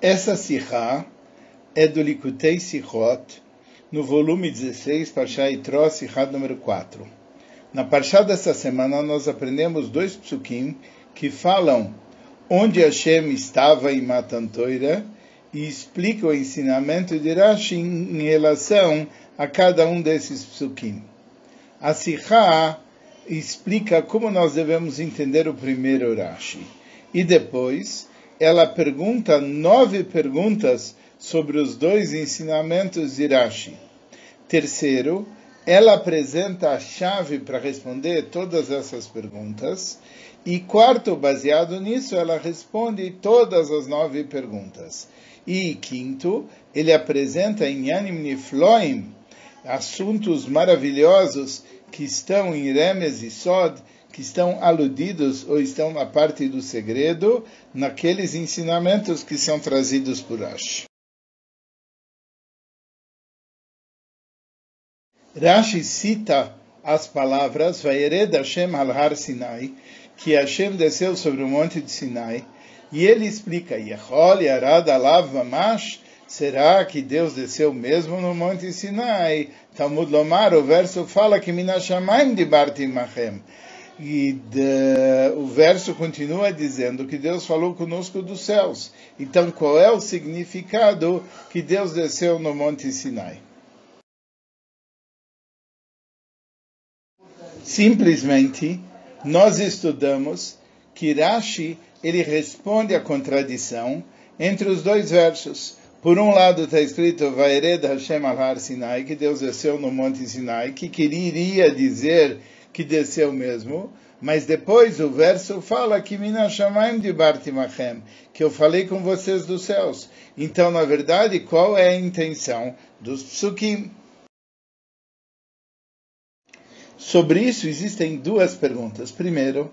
Essa Sihá é do Likutei Sihot, no volume 16, Parshá Itró, Sihá número 4. Na Parshá dessa semana, nós aprendemos dois psukim que falam onde Hashem estava em Matantoira e explica o ensinamento de Rashi em relação a cada um desses psukim. A Sihá explica como nós devemos entender o primeiro Rashi. E depois, ela pergunta nove perguntas sobre os dois ensinamentos de Rashi. Terceiro, ela apresenta a chave para responder todas essas perguntas. E quarto, baseado nisso, ela responde todas as nove perguntas. E quinto, ele apresenta em Yanim Nifloim assuntos maravilhosos que estão em Remes e Sod, que estão aludidos ou estão na parte do segredo, naqueles ensinamentos que são trazidos por Rashi. Rashi cita as palavras Vayered Hashem al Har Sinai, que Hashem desceu sobre o monte de Sinai, e ele explica, Yechol Yarad Alav Mamash, será que Deus desceu mesmo no monte Sinai? Talmud Lomar, o verso fala que Minashamayim Dibartim Machem, e de, o verso continua dizendo que Deus falou conosco dos céus. Então, qual é o significado que Deus desceu no Monte Sinai? Simplesmente, nós estudamos que Rashi ele responde à contradição entre os dois versos. Por um lado está escrito Vaered Hashem al Sinai, que Deus desceu no Monte Sinai, que queria dizer que desceu mesmo, mas depois o verso fala que Mina Shamaim de Bartimachem, que eu falei com vocês dos céus. Então, na verdade, qual é a intenção dos psukim? Sobre isso existem duas perguntas. Primeiro,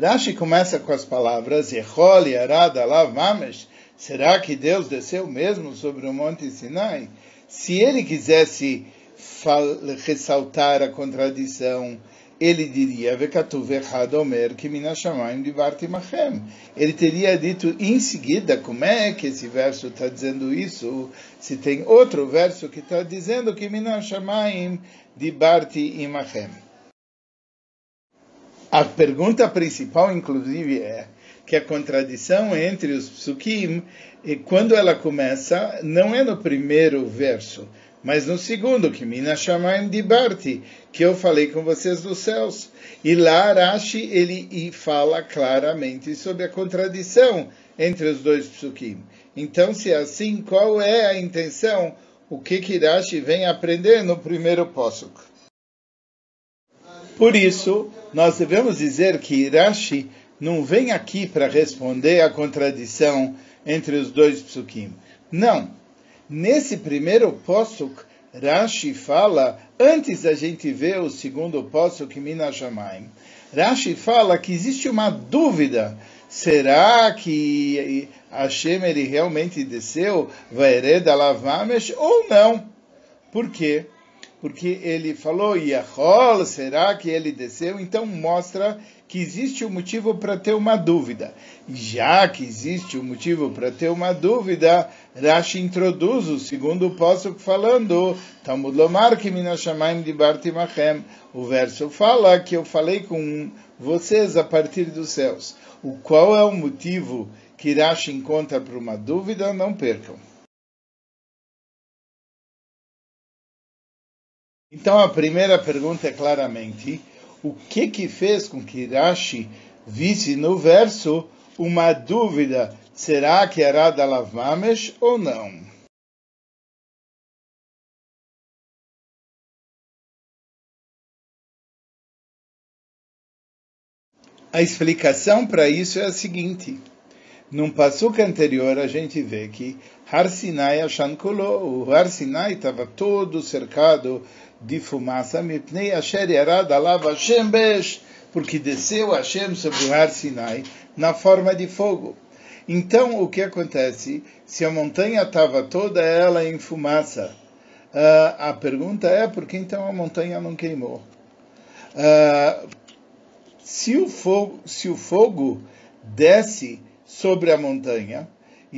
Rashi começa com as palavras Echol Yarad Alav. Será que Deus desceu mesmo sobre o Monte Sinai? Se ele quisesse ressaltar a contradição ele diria Ele teria dito em seguida como é que esse verso está dizendo isso, se tem outro verso que está dizendo que Minashamayim Dibarti Imachem. A pergunta principal, inclusive, é que a contradição entre os psukim, quando ela começa, não é no primeiro verso, mas no segundo, que Mina Shamayim Dibarti, que eu falei com vocês dos céus. E lá Rashi, ele fala claramente sobre a contradição entre os dois psukim. Então, se é assim, qual é a intenção? O que que vem aprender no primeiro posuk? Por isso, nós devemos dizer que Rashi não vem aqui para responder à contradição entre os dois psukim. Não. Nesse primeiro posuk, Rashi fala, antes da gente ver o segundo posuk Mina Shamaim, Rashi fala que existe uma dúvida. Será que Hashem ele realmente desceu, Vaered Alavamesh, ou não? Por quê? Porque ele falou, Yahol, será que ele desceu? Então mostra que existe um motivo para ter uma dúvida. Já que existe um motivo para ter uma dúvida, Rashi introduz o segundo posso falando, Talmud Lomar que minashamayim. O verso fala que eu falei com vocês a partir dos céus. O qual é o motivo que Rashi encontra para uma dúvida? Não percam. Então a primeira pergunta é claramente o que que fez com que Rashi visse no verso uma dúvida, será que era da Lavmamesh ou não? A explicação para isso é a seguinte. Num passuca anterior, a gente vê que Har Sinai Ashankoló, o Har Sinai estava todo cercado de fumaça, Mipnei Asher Yarad Alav Hashem porque desceu Hashem sobre o Har Sinai na forma de fogo. Então, o que acontece? Se a montanha estava toda ela em fumaça, uh, a pergunta é por que então a montanha não queimou? Uh, se, o fogo, se o fogo desce sobre a montanha,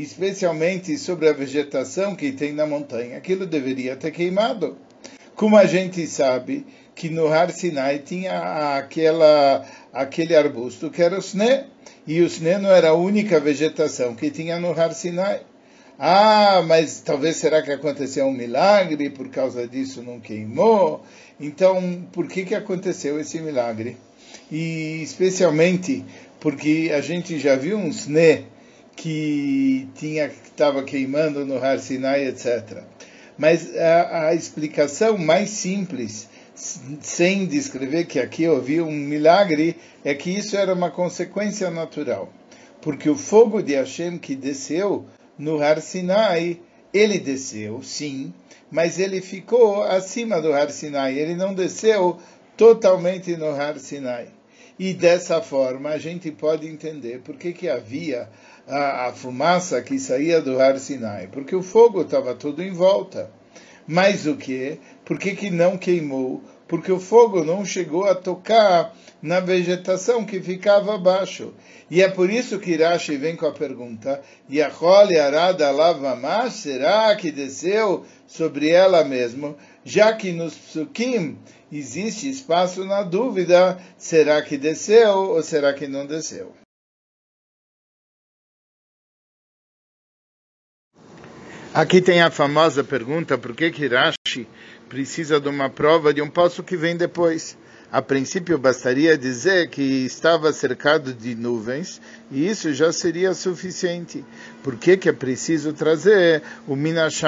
especialmente sobre a vegetação que tem na montanha. Aquilo deveria ter queimado. Como a gente sabe que no Har Sinai tinha aquela, aquele arbusto que era o sne, e o sne não era a única vegetação que tinha no Har Sinai. Ah, mas talvez será que aconteceu um milagre, por causa disso não queimou? Então, por que, que aconteceu esse milagre? E especialmente porque a gente já viu um sne que tinha estava queimando no Har Sinai, etc. Mas a, a explicação mais simples, sem descrever que aqui houve um milagre, é que isso era uma consequência natural. Porque o fogo de Hashem que desceu no Har Sinai, ele desceu, sim, mas ele ficou acima do Har Sinai, ele não desceu totalmente no Har Sinai. E dessa forma a gente pode entender por que, que havia a, a fumaça que saía do Har Sinai, porque o fogo estava tudo em volta. Mais o que? Por que, que não queimou? Porque o fogo não chegou a tocar na vegetação que ficava abaixo. E é por isso que Rashi vem com a pergunta: Yachol Arada Lavamash, será que desceu sobre ela mesmo? Já que nos psukim existe espaço na dúvida: será que desceu ou será que não desceu? Aqui tem a famosa pergunta: por que que Rashi precisa de uma prova de um passo que vem depois? a princípio bastaria dizer que estava cercado de nuvens e isso já seria suficiente. Por que, que é preciso trazer o Minas?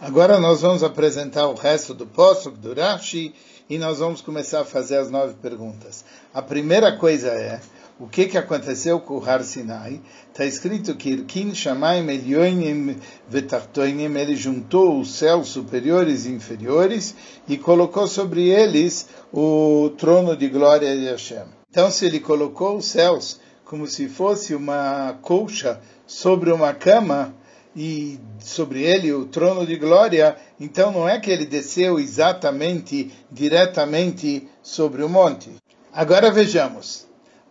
Agora nós vamos apresentar o resto do poço do Rashi e nós vamos começar a fazer as nove perguntas. A primeira coisa é o que, que aconteceu com o Har Sinai. Está escrito que Irkin Shamaim Elyonim Vetartoinim, ele juntou os céus superiores e inferiores e colocou sobre eles o trono de glória de Hashem. Então, se ele colocou os céus como se fosse uma colcha sobre uma cama, e sobre ele o trono de glória, então não é que ele desceu exatamente, diretamente sobre o monte. Agora vejamos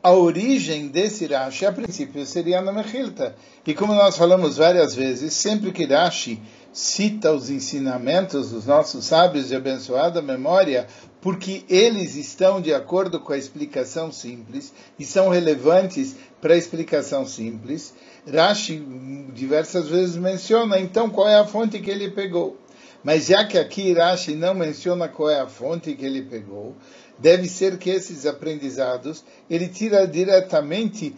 a origem desse Rashi, a princípio, seria na Mechilta. E como nós falamos várias vezes, sempre que Rashi cita os ensinamentos dos nossos sábios de abençoada memória, porque eles estão de acordo com a explicação simples e são relevantes para a explicação simples, Rashi diversas vezes menciona, então, qual é a fonte que ele pegou. Mas já que aqui Rashi não menciona qual é a fonte que ele pegou, deve ser que esses aprendizados ele tira diretamente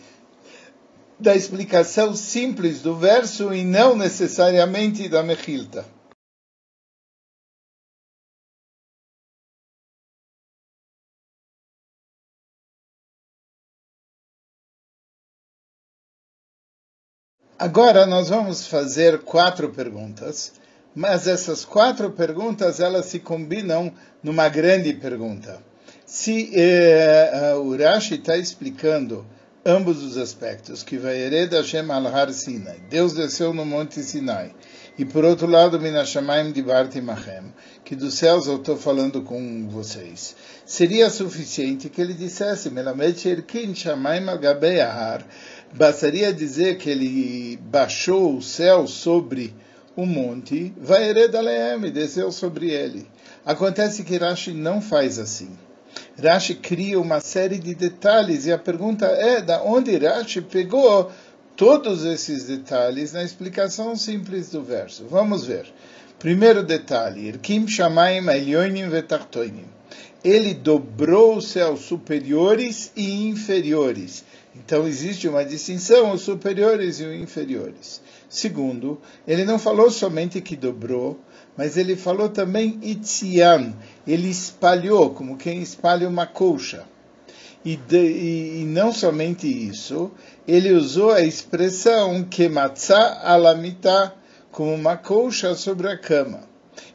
da explicação simples do verso e não necessariamente da Mechilta. Agora nós vamos fazer quatro perguntas, mas essas quatro perguntas elas se combinam numa grande pergunta se eh, o Rashi está explicando ambos os aspectos, que vai Hashem Har Sinai, Deus desceu no Monte Sinai, e por outro lado, Minashamaim de Machem, que dos céus eu estou falando com vocês. Seria suficiente que ele dissesse, Melamed Erkin Shamaim al Har, bastaria dizer que ele baixou o céu sobre o monte, vai hereda Leem, desceu sobre ele. Acontece que Rashi não faz assim. Rashi cria uma série de detalhes e a pergunta é da onde Rashi pegou todos esses detalhes na explicação simples do verso. Vamos ver. Primeiro detalhe, Irkim Shamaim Elyonim Vetartoinim. Ele dobrou os céus superiores e inferiores. Então existe uma distinção, os superiores e os inferiores. Segundo, ele não falou somente que dobrou, mas ele falou também itzian, ele espalhou, como quem espalha uma colcha. E, de, e, e, não somente isso, ele usou a expressão kematzah alamita, como uma colcha sobre a cama.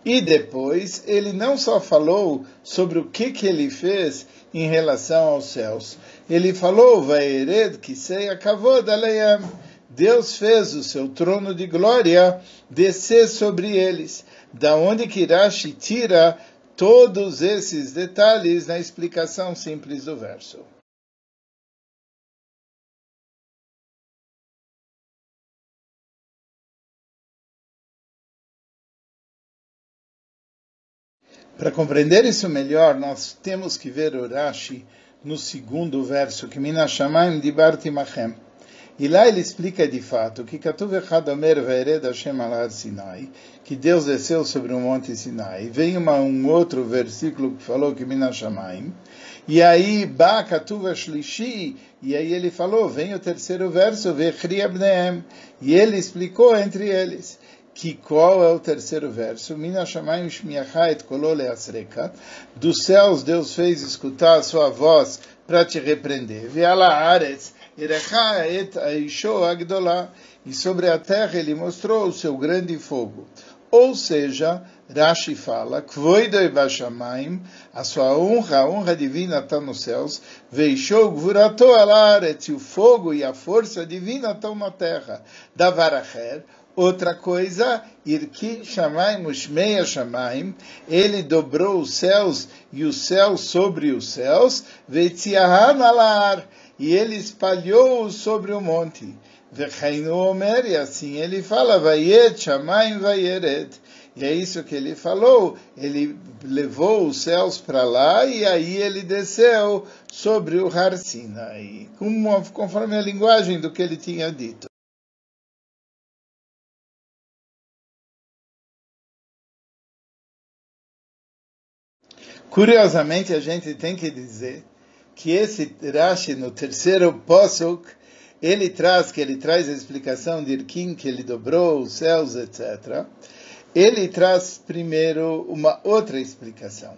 E depois, ele não só falou sobre o que, que ele fez em relação aos céus, ele falou, Vaered Kisei Kavod Aleiam. Deus fez o seu trono de glória descer sobre eles da onde Kirashi tira todos esses detalhes na explicação simples do verso. Para compreender isso melhor, nós temos que ver Urashi no segundo verso, que Minashamayim Dibartimachem. E lá ele explica de fato que Katuv Echad Omer Ve'ered Hashem al Sinai, que Deus desceu sobre o monte Sinai. Vem uma, um outro versículo que falou que Mina Shamaim. E aí, Ba Katuv Shlishi, e aí ele falou, vem o terceiro verso, Vechri Abneem. E ele explicou entre eles que qual é o terceiro verso? Mina shamayim shmiachait kolole asreka. Dos céus Deus fez escutar a sua voz para te repreender. Veala aretz E sobre a terra ele mostrou o seu grande fogo. Ou seja, Rashi fala, a sua honra, a honra divina está nos céus, Veishou Gvurato Alaret, o fogo e a força divina estão na terra. Davaracher, Outra coisa, Irki Shamaim Ushmeia Shamaim, ele dobrou os céus e os céus sobre os céus, Vetziahan alar, e ele espalhou-os sobre o monte. Vechainu Omer, e assim ele fala, Vayet Shamaim Vayered. E é isso que ele falou, ele levou os céus para lá e aí ele desceu sobre o Har conforme a linguagem do que ele tinha dito. Curiosamente, a gente tem que dizer que esse Rashi, no terceiro Posuk, ele traz, que ele traz a explicação de Irkin, que ele dobrou os céus, etc. Ele traz primeiro uma outra explicação.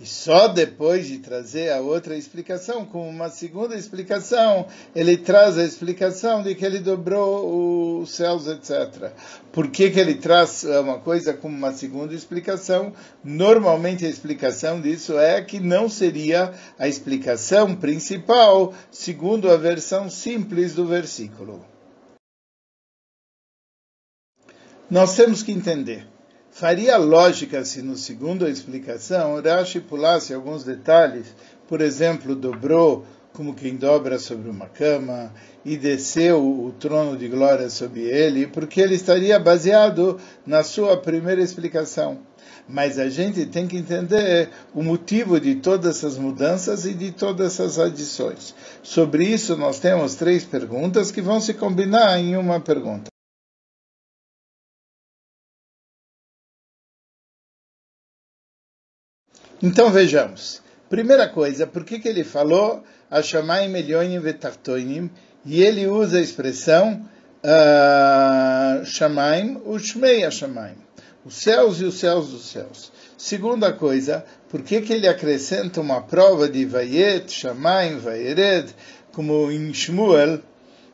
E só depois de trazer a outra explicação, como uma segunda explicação, ele traz a explicação de que ele dobrou os céus, etc. Por que, que ele traz uma coisa como uma segunda explicação? Normalmente a explicação disso é que não seria a explicação principal, segundo a versão simples do versículo. Nós temos que entender Faria lógica se no segundo a explicação Rashi pulasse alguns detalhes, por exemplo, dobrou como quem dobra sobre uma cama e desceu o trono de glória sobre ele, porque ele estaria baseado na sua primeira explicação. Mas a gente tem que entender o motivo de todas essas mudanças e de todas essas adições. Sobre isso, nós temos três perguntas que vão se combinar em uma pergunta. Então vejamos. Primeira coisa, por que, que ele falou Hashamayim Elyonim Vetartoinim e ele usa a expressão uh, Shamaim Ushmei Hashamayim, os céus e os céus dos céus. Segunda coisa, por que, que ele acrescenta uma prova de Vayet, Shamaim, Vayered, como em Shmuel,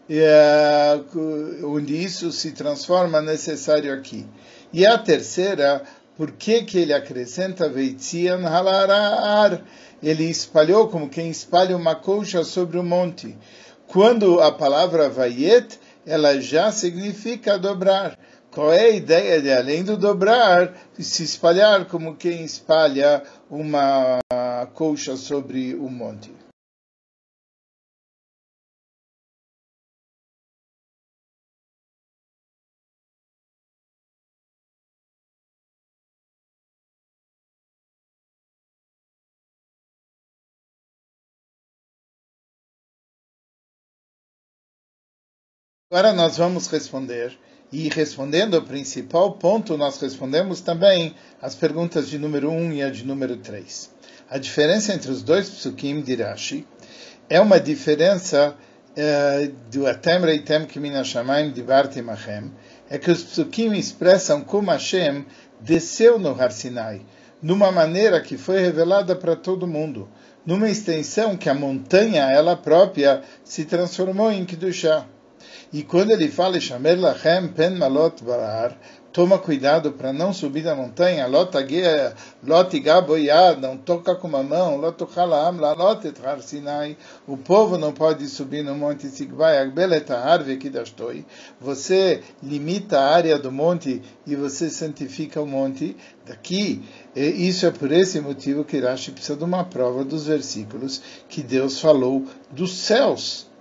uh, onde isso se transforma necessário aqui. E a terceira, por que, que ele acrescenta Veitzian halarar? Ele espalhou como quem espalha uma colcha sobre o monte. Quando a palavra vayet, ela já significa dobrar. Qual é a ideia de, além do dobrar, se espalhar como quem espalha uma colcha sobre o monte? Agora nós vamos responder, e respondendo o principal ponto, nós respondemos também as perguntas de número 1 e a de número 3. A diferença entre os dois psukim de Rashi é uma diferença uh, do Atem Reitem Kimin de Barti Machem, é que os psukim expressam como Hashem desceu no Har Sinai, numa maneira que foi revelada para todo mundo, numa extensão que a montanha, ela própria, se transformou em Kedushah. E quando ele fala, Shamer lachem pen malot barar, toma cuidado para não subir da montanha, lot boiad, não toca com a mão, lot halam, lot etrar sinai, o povo não pode subir no monte Sigvai, agbelet arve kidashtoi, você limita a área do monte e você santifica o monte, daqui, isso é por esse motivo que Rashi precisa de uma prova dos versículos que Deus falou dos céus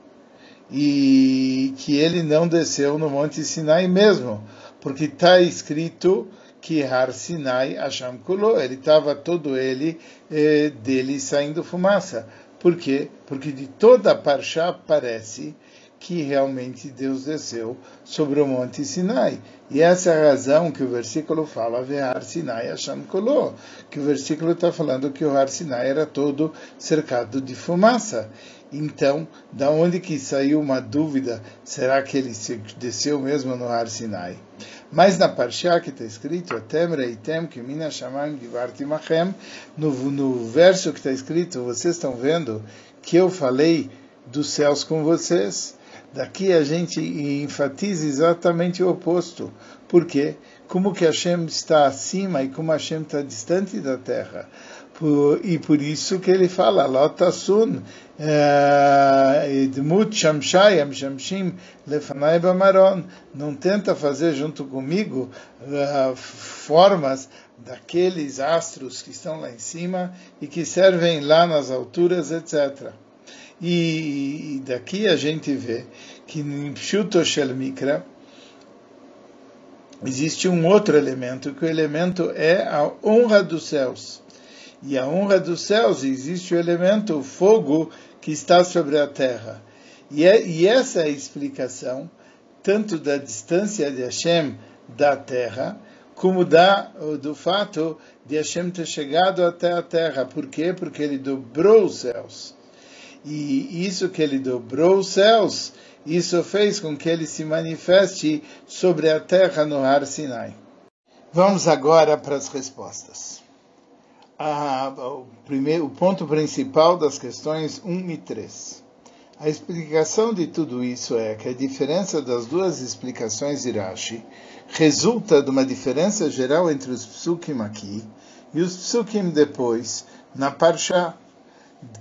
e que ele não desceu no Monte Sinai mesmo, porque está escrito que Har Sinai Hashem Kulo, ele estava todo ele eh, dele saindo fumaça. Por quê? Porque de toda a Parshá parece que realmente Deus desceu sobre o Monte Sinai. E essa é a razão que o versículo fala, Ve'ar Sinai Hashem Kolo, que o versículo está falando que o Har Sinai era todo cercado de fumaça. Então, da onde que saiu uma dúvida? Será que ele desceu mesmo no Har Sinai? Mas na Parshá que está escrito, que mina machem, no, no verso que está escrito, vocês estão vendo que eu falei dos céus com vocês. Daqui a gente enfatiza exatamente o oposto. Por quê? Como que Hashem está acima e como Hashem está distante da terra. Por, e por isso que ele fala, Lotasun, Bamaron. Não tenta fazer junto comigo uh, formas daqueles astros que estão lá em cima e que servem lá nas alturas, etc. E, daqui a gente vê que em Pshuto Shel Mikra existe um outro elemento, que o elemento é a honra dos céus. E a honra dos céus existe o elemento o fogo que está sobre a terra. E, é, e essa é a explicação tanto da distância de Hashem da terra, como da, do fato de Hashem ter chegado até a terra. Por quê? Porque ele dobrou os céus. E isso que ele dobrou os céus, isso fez com que ele se manifeste sobre a terra no Har Sinai. Vamos agora para as respostas. O, primeiro, o ponto principal das questões 1 e 3. A explicação de tudo isso é que a diferença das duas explicações de Rashi resulta de uma diferença geral entre os psukim aqui e os psukim depois na Parsha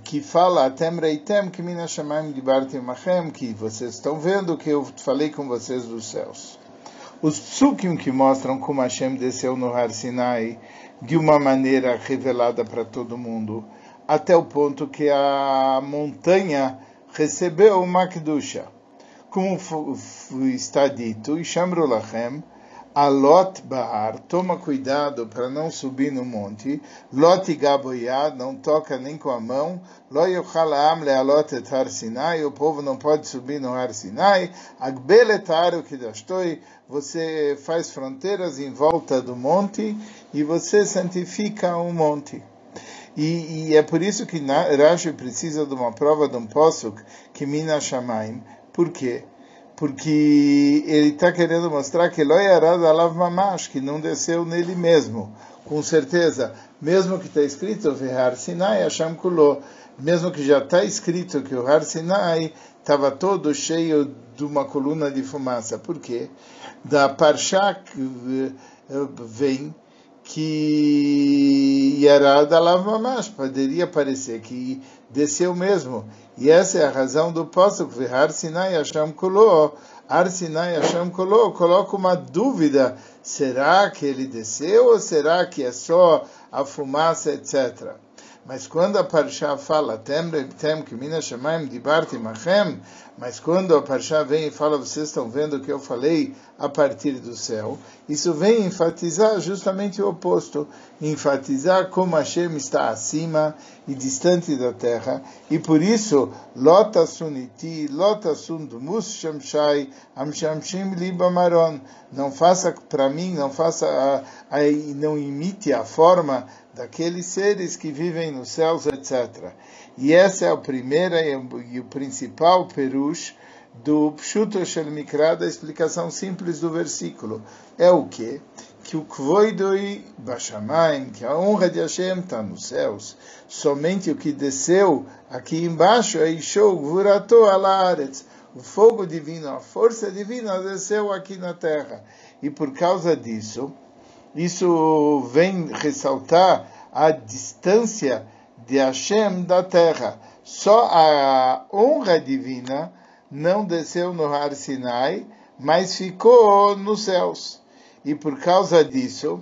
que fala Atem reitem que mina shamayim dibartem machem, que vocês estão vendo que eu falei com vocês dos céus. Os psukim que mostram como Hashem desceu no Har Sinai de uma maneira revelada para todo mundo, até o ponto que a montanha recebeu uma kedusha. Como está dito, Ishamru lachem, Alot Bahar, toma cuidado para não subir no monte. Lot Gaboyad, não toca nem com a mão. Lo Yochalaam Lealot et Har Sinai, o povo não pode subir no Har Sinai. Agbeletaru Kidashtoi, você faz fronteiras em volta do monte e você santifica o monte. E, e, é por isso que Rashi precisa de uma prova de um posuk que Mina Shamaim. Por quê? porque ele está querendo mostrar que Loyarad Alav Mamash, que não desceu nele mesmo. Com certeza, mesmo que está escrito Vehar Sinai Hashem Kulo, mesmo que já está escrito que o Har Sinai estava todo cheio de uma coluna de fumaça. Por quê? Da Parshá eh, vem que Yarad Alav Mamash, poderia parecer que desceu mesmo. E essa é a razão do Pasuk, Har Sinai Hashem Kolo, Har Sinai Hashem Kolo, coloca uma dúvida, será que ele desceu ou será que é só a fumaça, etc. Mas quando a Parsha fala, Tem Tem Kimina Shemaim Dibarti Machem, mas quando a Parsha vem e fala, vocês estão vendo o que eu falei a partir do céu, isso vem enfatizar justamente o oposto, enfatizar como Hashem está acima e distante da terra, e por isso, Lota Suniti, Lota Sundumus Shamshai, Amshamshim Libamaron, não faça para mim, não faça, a, a, não imite a forma daqueles seres que vivem nos céus, etc. E essa é a primeira e o principal perush do Pshuto Shel Mikra, da explicação simples do versículo. É o que? Que o Kvoidoi Bashamayim, que a honra de Hashem está nos céus, somente o que desceu aqui embaixo é Ishou Gvurato Alaretz, o fogo divino, a força divina desceu aqui na terra. E por causa disso, isso vem ressaltar a distância de Hashem da terra. Só a honra divina não desceu no Har Sinai, mas ficou nos céus. E por causa disso,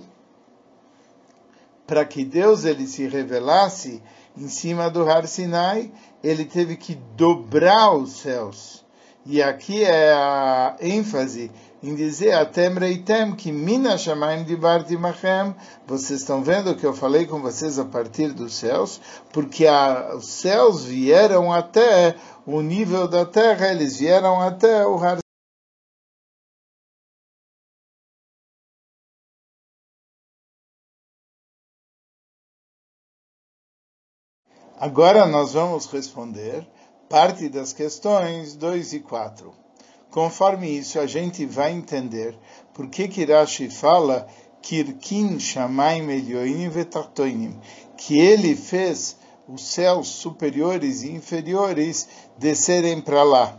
para que Deus ele se revelasse em cima do Har Sinai, ele teve que dobrar os céus. E aqui é a ênfase em dizer Atem reitem que mina shamaim dibarti machem, vocês estão vendo que eu falei com vocês a partir dos céus, porque a, os céus vieram até o nível da terra, eles vieram até o Har Agora nós vamos responder parte das questões 2 e 4. Conforme isso, a gente vai entender por que Kirashi fala Kirkin Shamaim Elioinim Vetartoinim, que ele fez os céus superiores e inferiores descerem para lá.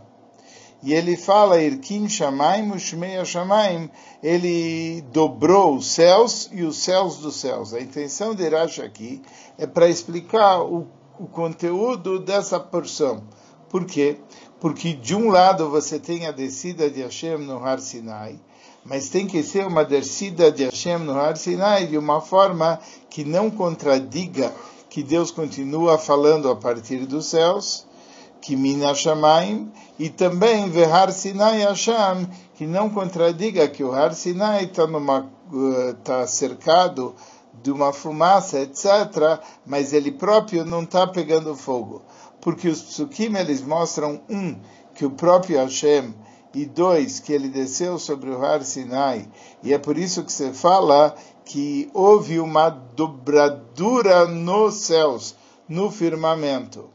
E ele fala, Irkin Shamaim Ushmeia Shamaim, ele dobrou os céus e os céus dos céus. A intenção de Rashi aqui é para explicar o o conteúdo dessa porção. Por quê? De um lado você tem a descida de Hashem no Har Sinai, mas tem que ser uma descida de Hashem no Har Sinai de uma forma que não contradiga que Deus continua falando a partir dos céus, que Mina Shamaim, e também Vehar Sinai Hashem, que não contradiga que o Har Sinai está uh, tá cercado de uma fumaça, etc., mas ele próprio não está pegando fogo. Porque os psukim, eles mostram, um, que o próprio Hashem, e dois, que ele desceu sobre o Har Sinai. E é por isso que você fala que houve uma dobradura nos céus, no firmamento.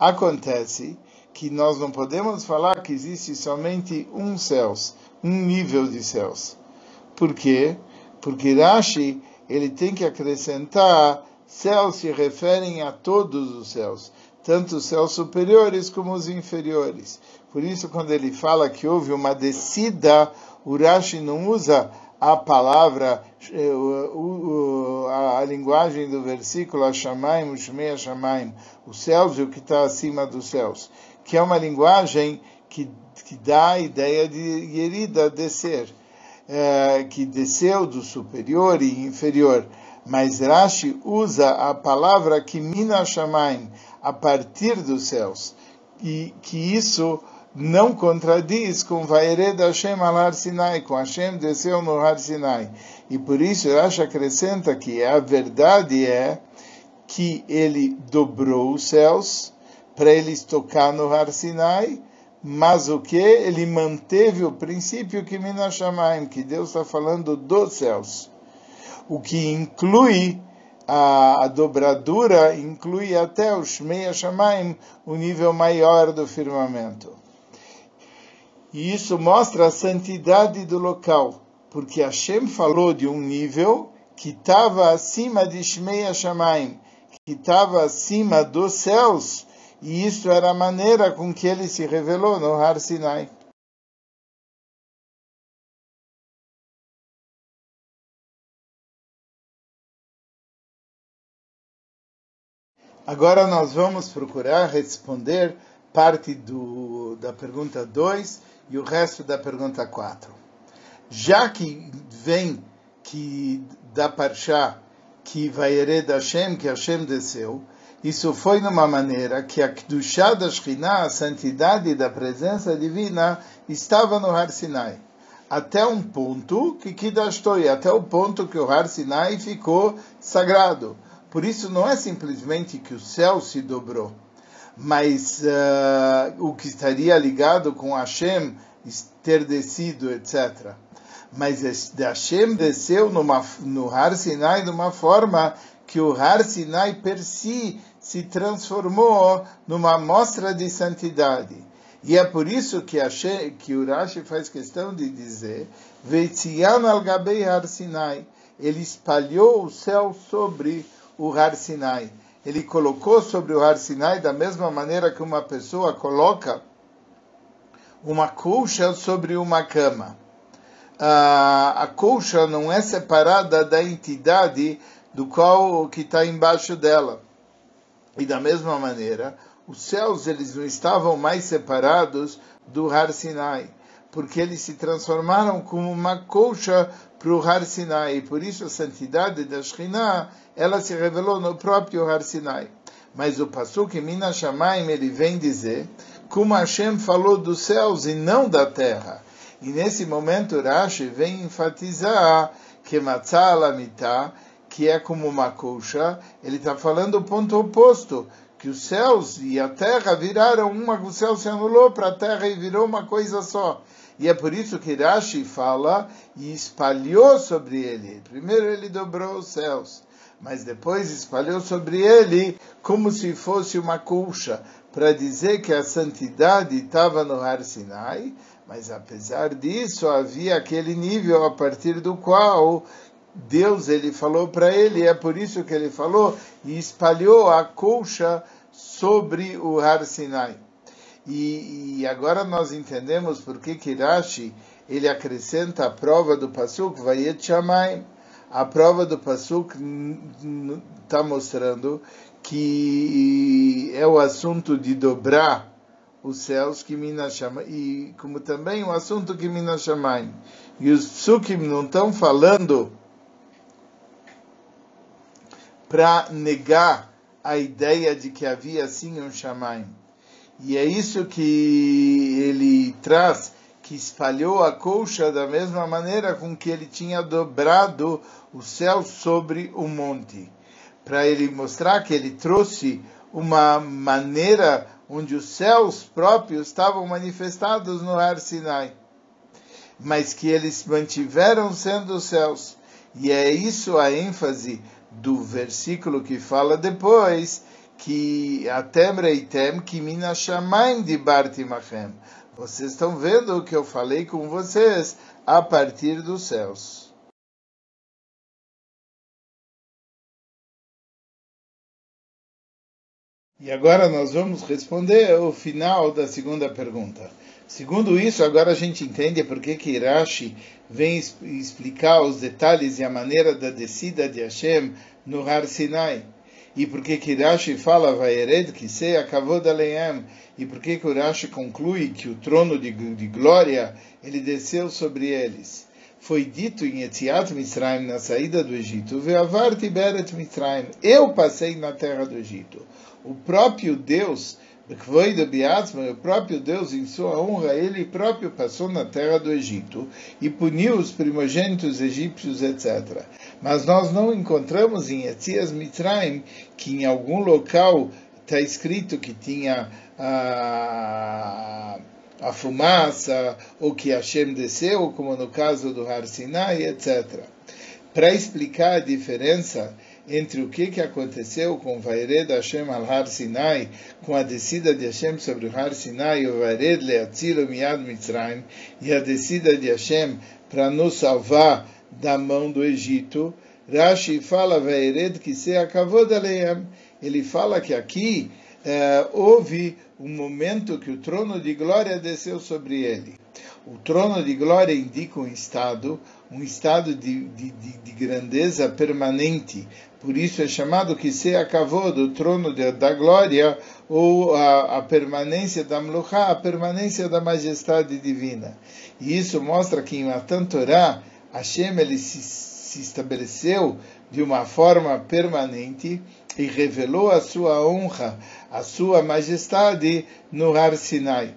Acontece que nós não podemos falar que existe somente um céus, um nível de céus. Por quê? Porque Rashi ele tem que acrescentar céus se referem a todos os céus, tanto os céus superiores como os inferiores. Por isso, quando ele fala que houve uma descida, o Rashi não usa a palavra, eh, a, linguagem do versículo, Ashamaim, Ushmei Ashamaim, os céus e o que está acima dos céus, que é uma linguagem que, que dá a ideia de Yerida, descer é, que desceu do superior e inferior, mas Rashi usa a palavra Kimina Shamaim, a partir dos céus, e que isso não contradiz com Vaered Hashem al Sinai, com Hashem desceu no Har Sinai. E por isso Rashi acrescenta que a verdade é que ele dobrou os céus para eles tocar no Har Sinai, mas o que? Ele manteve o princípio que Minashamaim, que Deus está falando dos céus. O que inclui a, a dobradura, inclui até o Shmei Shamaim, o nível maior do firmamento. E isso mostra a santidade do local, porque Hashem falou de um nível que estava acima de Shmei Shamaim, que estava acima dos céus, e isso era a maneira com que ele se revelou no Har Sinai. Agora nós vamos procurar responder parte do, da pergunta 2 e o resto da pergunta 4. Já que vem que da Parshá que vai heredar Hashem, que Hashem desceu, isso foi numa maneira que a Kedushá da Shekhinah, a santidade da presença divina, estava no Har Sinai. Até um ponto que Kidashtoi, até o ponto que o Har Sinai ficou sagrado. Por isso não é simplesmente que o céu se dobrou, mas uh, o que estaria ligado com Hashem ter descido, etc. Mas Hashem desceu numa, no Har Sinai de uma forma que o Har Sinai per si se transformou numa mostra de santidade. E é por isso que, achei, que o Rashi faz questão de dizer Veitzian al Gabei Har Sinai. Ele espalhou o céu sobre o Har Sinai. Ele colocou sobre o Har Sinai da mesma maneira que uma pessoa coloca uma colcha sobre uma cama. a colcha não é separada da entidade do qual que está embaixo dela. E da mesma maneira, os céus eles não estavam mais separados do Har Sinai, porque eles se transformaram como uma colcha para o Har Sinai. E por isso a santidade da Shekhinah, ela se revelou no próprio Har Sinai. Mas o Pasuk Mina Shamaim, ele vem dizer, como Hashem falou dos céus e não da terra. E nesse momento Rashi vem enfatizar que Matzalamita, que é como uma colcha, ele está falando o ponto oposto, que os céus e a terra viraram uma, o céu se anulou para a terra e virou uma coisa só. E é por isso que Rashi fala e espalhou sobre ele. Primeiro ele dobrou os céus, mas depois espalhou sobre ele como se fosse uma colcha, para dizer que a santidade estava no Har Sinai, mas apesar disso havia aquele nível a partir do qual Deus ele falou para ele, é por isso que ele falou e espalhou a colcha sobre o Har Sinai. E, e agora nós entendemos por que Kirashi ele acrescenta a prova do Pasuk, Vayet Shamayim. A prova do Pasuk está mostrando que é o assunto de dobrar os céus que Minas chama e como também o assunto que Minas Shamayim. E os Psukim não estão falando para negar a ideia de que havia sim um Shamayim. E é isso que ele traz, que espalhou a colcha da mesma maneira com que ele tinha dobrado o céu sobre o monte. Para ele mostrar que ele trouxe uma maneira onde os céus próprios estavam manifestados no Har Sinai, mas que eles mantiveram sendo os céus. E é isso a ênfase do versículo que fala depois, que atem reitem que mina shamayim dibarti machem. Vocês estão vendo o que eu falei com vocês a partir dos céus. E agora nós vamos responder o final da segunda pergunta. Segundo isso, agora a gente entende por que que vem explicar os detalhes e a maneira da descida de Hashem no Har Sinai. E por que que fala Vaered que se acabou da Leem? E por que que Rashi conclui que o trono de, de glória ele desceu sobre eles? Foi dito em Etziat Mitzrayim, na saída do Egito, Ve'avar Tiberet Mitzrayim, eu passei na terra do Egito. O próprio Deus, o próprio Deus, em sua honra, ele próprio passou na terra do Egito e puniu os primogênitos egípcios, etc. Mas nós não encontramos em Etzias Mitraim que em algum local está escrito que tinha a, a fumaça, ou que Hashem desceu, como no caso do Har Sinai, etc. Para explicar a diferença entre o que, que aconteceu com Vaired Hashem al Har Sinai, com a descida de Hashem sobre o Har Sinai, o Vaired Leatzilo Miad Mitzrayim, e a descida de Hashem para nos salvar da mão do Egito, Rashi fala, Veired, que se acabou da Ele fala que aqui eh, houve um momento que o trono de glória desceu sobre ele. O trono de glória indica um estado, um estado de, de, de, de grandeza permanente. Por isso é chamado que se acabou do trono de, da glória ou a, a permanência da Mluchá, a permanência da majestade divina. E isso mostra que em Matan Torah, Hashem ele se, se estabeleceu de uma forma permanente e revelou a sua honra, a sua majestade no Har Sinai.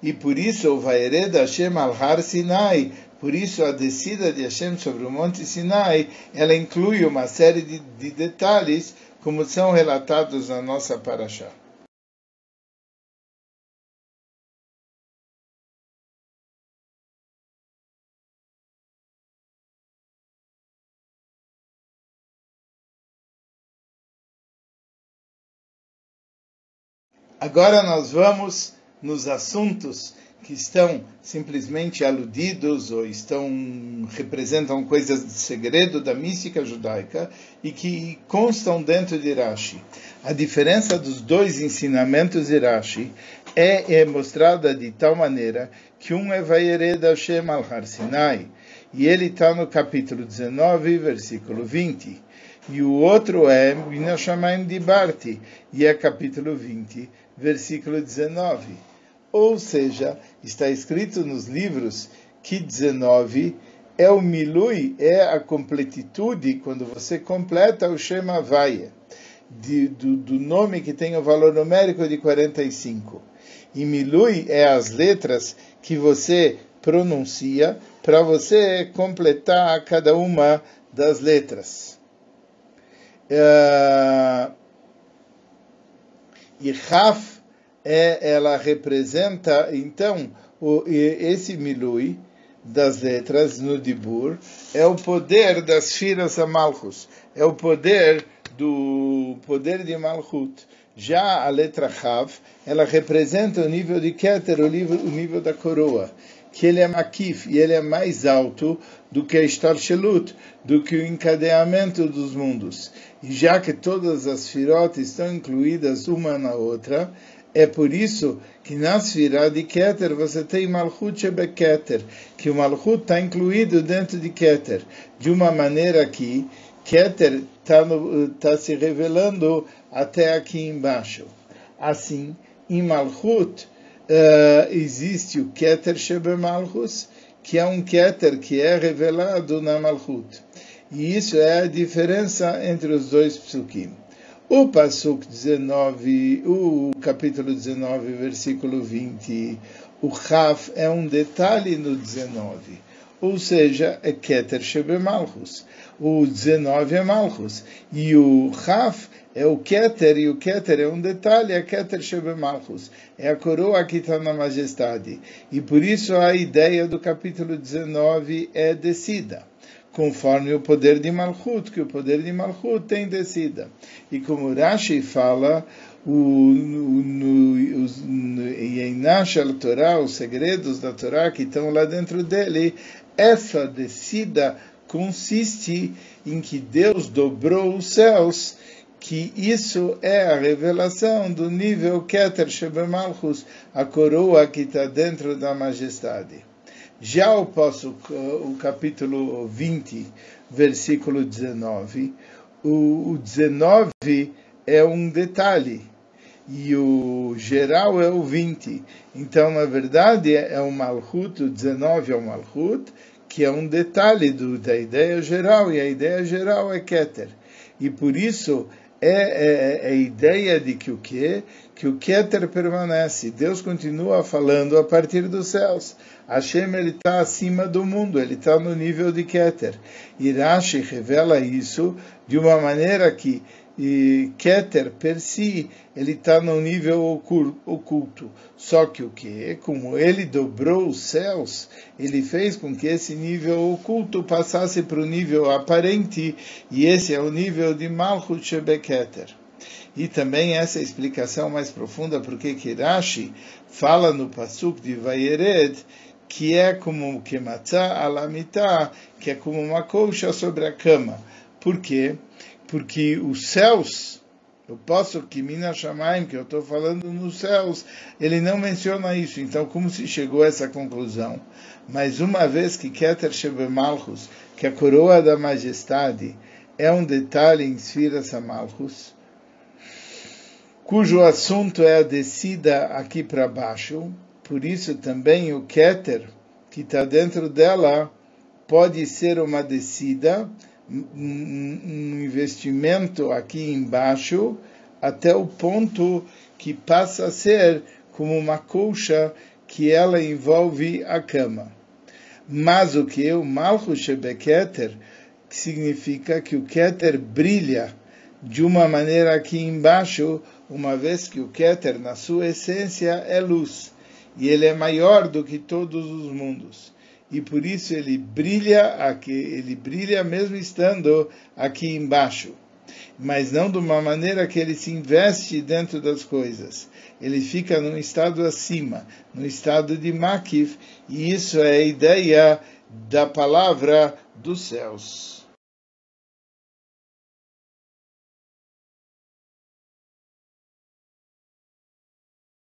E por isso o Vaered Hashem al Har Sinai, por isso a descida de Hashem sobre o Monte Sinai, ela inclui uma série de, de detalhes como são relatados na nossa Parashá. Agora nós vamos nos assuntos que estão simplesmente aludidos ou estão representam coisas de segredo da mística judaica e que constam dentro de Rashi. A diferença dos dois ensinamentos de Rashi é, é mostrada de tal maneira que um é Vayered Hashem al Har Sinai e ele está no capítulo 19, versículo 20. E o outro é Minashamayim Dibarti, e é capítulo 20, versículo 19. Ou seja, está escrito nos livros que 19 é o milui, é a completitude, quando você completa o Shema Vaya, de, do, do, nome que tem o valor numérico de 45. E milui é as letras que você pronuncia para você completar cada uma das letras. Uh, e Raf, é, ela representa, então, o, esse Milui das letras no Dibur é o poder das Firas Amalchus, é o poder do poder de Malchut. Já a letra Chav, ela representa o nível de Keter, o nível, o nível da coroa, que ele é makif e ele é mais alto do que a Starshelut, do que o encadeamento dos mundos. E já que todas as Firot estão incluídas uma na outra, é por isso que na Sfirah de Keter você tem Malchut Shebeketer, que o Malchut está incluído dentro de Keter, de uma maneira que Keter está tá se revelando até aqui embaixo. Assim, em Malchut uh, existe o Keter Shebe Malchus, que é um Keter que é revelado na Malchut. E isso é a diferença entre os dois psukim. O Pasuk 19, o capítulo 19, versículo 20, o Raf é um detalhe no 19 ou seja, é Keter Shebe Malchus. O 19 é Malchus. E o Raf é o Keter, e o Keter é um detalhe, é Keter Shebe Malchus. É a coroa que está na majestade. E por isso a ideia do capítulo 19 é descida conforme o poder de Malchut, que o poder de Malchut tem descida. E como Rashi fala, o, no, no, Torá, os segredos da Torá que estão lá dentro dele, essa descida consiste em que Deus dobrou os céus, que isso é a revelação do nível Keter Shebemalchus, a coroa que está dentro da majestade. Já o, posso, o capítulo 20, versículo 19, o, o 19 é um detalhe e o geral é o 20. Então, na verdade, é o Malchut, o 19 é o Malchut, que é um detalhe do, da ideia geral, e a ideia geral é Keter. E por isso é, é, é a ideia de que o que? Que o Keter permanece. Deus continua falando a partir dos céus. Hashem está acima do mundo, ele está no nível de Keter. E Rashi revela isso de uma maneira que e Keter per si, ele está no nível oculto. Só que o que? Como ele dobrou os céus, ele fez com que esse nível oculto passasse para o nível aparente, e esse é o nível de Malchut Shebeketer. E também essa é explicação mais profunda porque Kirashi fala no Pasuk de Vayered que é como Kematzah alamita, que é como uma colcha sobre a cama. Por quê? Porque os céus, eu posso que Minas Shamaim, que eu estou falando nos céus, ele não menciona isso. Então, como se chegou a essa conclusão? Mas uma vez que Keter Shebe Malchus, que a coroa da majestade, é um detalhe em Sfiras Malchus, cujo assunto é a descida aqui para baixo, por isso também o Keter, que está dentro dela, pode ser uma descida, um investimento aqui embaixo até o ponto que passa a ser como uma colcha que ela envolve a cama. Mas o que é o Malchus Shebeketer, significa que o Keter brilha de uma maneira aqui embaixo, uma vez que o Keter, na sua essência, é luz, e ele é maior do que todos os mundos e por isso ele brilha aqui, ele brilha mesmo estando aqui embaixo, mas não de uma maneira que ele se investe dentro das coisas. Ele fica num estado acima, no estado de Makif, e isso é a ideia da palavra dos céus.